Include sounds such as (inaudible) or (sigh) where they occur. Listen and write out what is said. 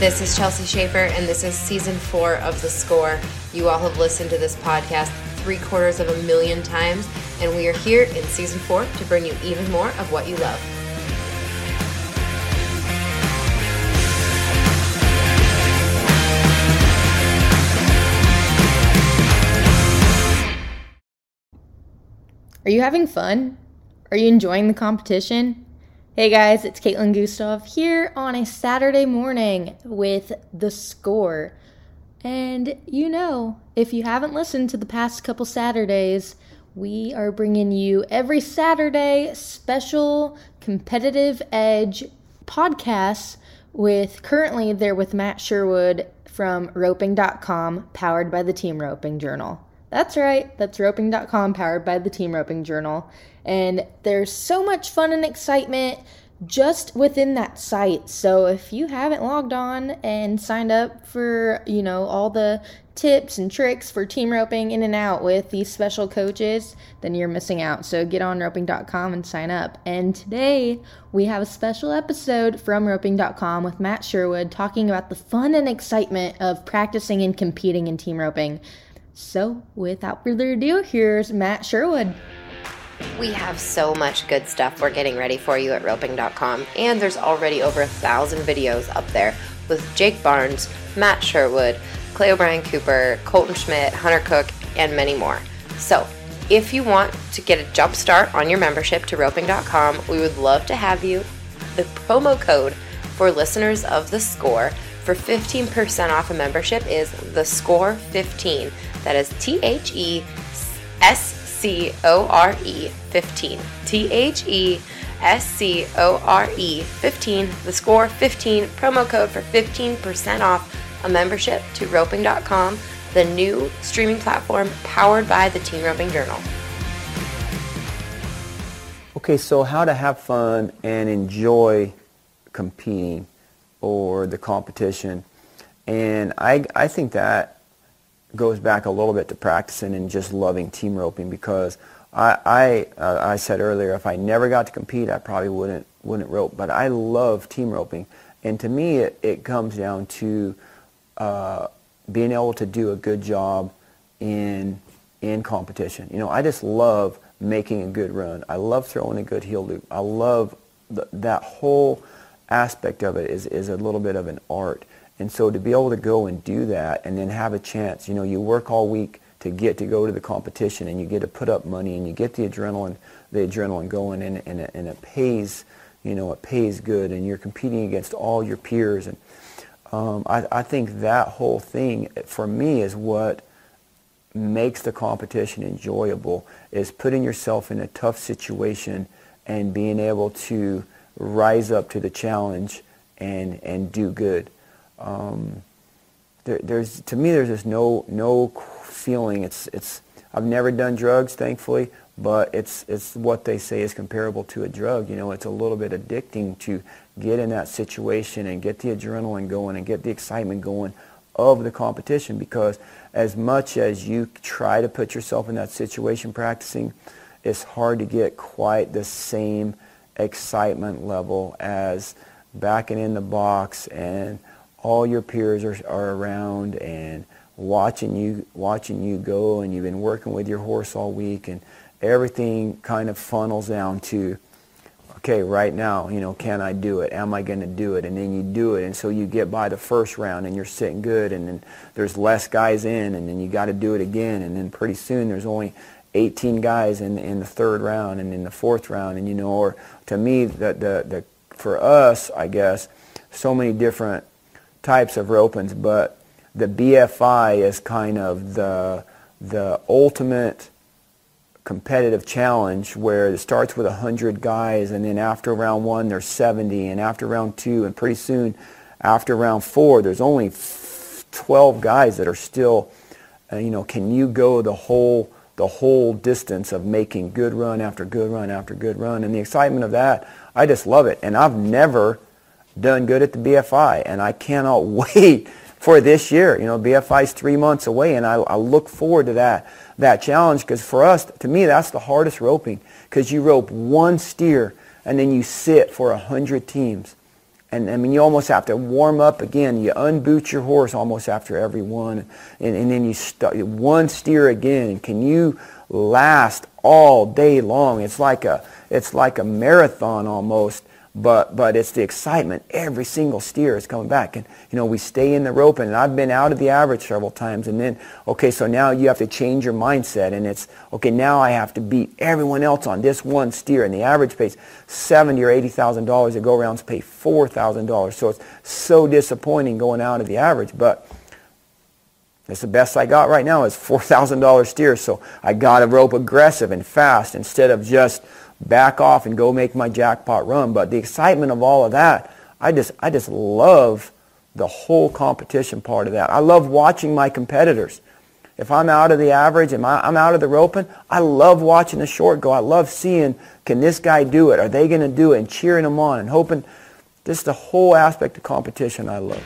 This is Chelsea Schaefer, and this is season four of The Score. You all have listened to this podcast three quarters of a million times, and we are here in season four to bring you even more of what you love. Are you having fun? Are you enjoying the competition? Hey guys, it's Caitlin Gustav here on a Saturday morning with The Score. And you know, if you haven't listened to the past couple Saturdays, we are bringing you every Saturday special competitive edge podcasts with currently they're with Matt Sherwood from roping.com powered by the Team Roping Journal. That's right, that's roping.com powered by the Team Roping Journal. And there's so much fun and excitement just within that site. So if you haven't logged on and signed up for, you know, all the tips and tricks for team roping in and out with these special coaches, then you're missing out. So get on roping.com and sign up. And today we have a special episode from roping.com with Matt Sherwood talking about the fun and excitement of practicing and competing in team roping. So, without further ado, here's Matt Sherwood. We have so much good stuff we're getting ready for you at roping.com, and there's already over a thousand videos up there with Jake Barnes, Matt Sherwood, Clay O'Brien Cooper, Kolton Schmidt, Hunter Cook, and many more. So, if you want to get a jump start on your membership to roping.com, we would love to have you. The promo code for listeners of the score for 15% off a membership is the score 15. That is T H E S C O R E 15. T H E S C O R E 15. The score 15 promo code for 15% off a membership to roping.com, the new streaming platform powered by the Team Roping Journal. Okay, so how to have fun and enjoy competing or the competition. And I, I think that goes back a little bit to practicing and just loving team roping because I I, uh, I said earlier if I never got to compete I probably wouldn't wouldn't rope. But I love team roping. And to me it, it comes down to uh, being able to do a good job in in competition. You know I just love making a good run. I love throwing a good heel loop. I love the, that whole aspect of it is is a little bit of an art and so to be able to go and do that and then have a chance, you know, you work all week to get to go to the competition and you get to put up money and you get the adrenaline, the adrenaline going and, and, and it pays, you know, it pays good and you're competing against all your peers. And um, I, I think that whole thing for me is what makes the competition enjoyable is putting yourself in a tough situation and being able to rise up to the challenge and, and do good um, there, there's to me there's just no no feeling. It's it's I've never done drugs, thankfully, but it's it's what they say is comparable to a drug. You know, it's a little bit addicting to get in that situation and get the adrenaline going and get the excitement going of the competition because as much as you try to put yourself in that situation practicing, it's hard to get quite the same excitement level as backing in the box and all your peers are, are around and watching you watching you go and you've been working with your horse all week and everything kind of funnels down to okay right now you know can i do it? Am i going to do it? And then you do it. And so you get by the first round and you're sitting good and then there's less guys in and then you got to do it again. And then pretty soon there's only 18 guys in in the third round and in the fourth round and you know or to me the the, the for us i guess so many different types of ropings, but the BFI is kind of the, the ultimate competitive challenge where it starts with 100 guys and then after round one there's 70 and after round two and pretty soon after round four there's only 12 guys that are still uh, you know can you go the whole the whole distance of making good run after good run after good run. And the excitement of that I just love it. And I've never done good at the BFI, and I cannot (laughs) wait for this year. You know, BFI is three months away, and I, I look forward to that that challenge because for us, to me, that's the hardest roping because you rope one steer and then you sit for a hundred teams, And I mean, you almost have to warm up again. You unboot your horse almost after every one, and, and then you start one steer again. Can you last all day long? It's like a it's like a marathon almost but but it's the excitement. Every single steer is coming back, and you know we stay in the rope. And I've been out of the average several times, and then okay, so now you have to change your mindset, and it's okay. Now I have to beat everyone else on this one steer, and the average pays seventy or eighty thousand dollars. The go rounds pay four thousand dollars. So it's so disappointing going out of the average, but. It's the best I got right now is $4,000 steer. So I got to rope aggressive and fast instead of just back off and go make my jackpot run. But the excitement of all of that, I just, I just love the whole competition part of that. I love watching my competitors. If I'm out of the average and I'm out of the roping, I love watching the short go. I love seeing, can this guy do it? Are they going to do it? And cheering them on and hoping, just the whole aspect of competition I love.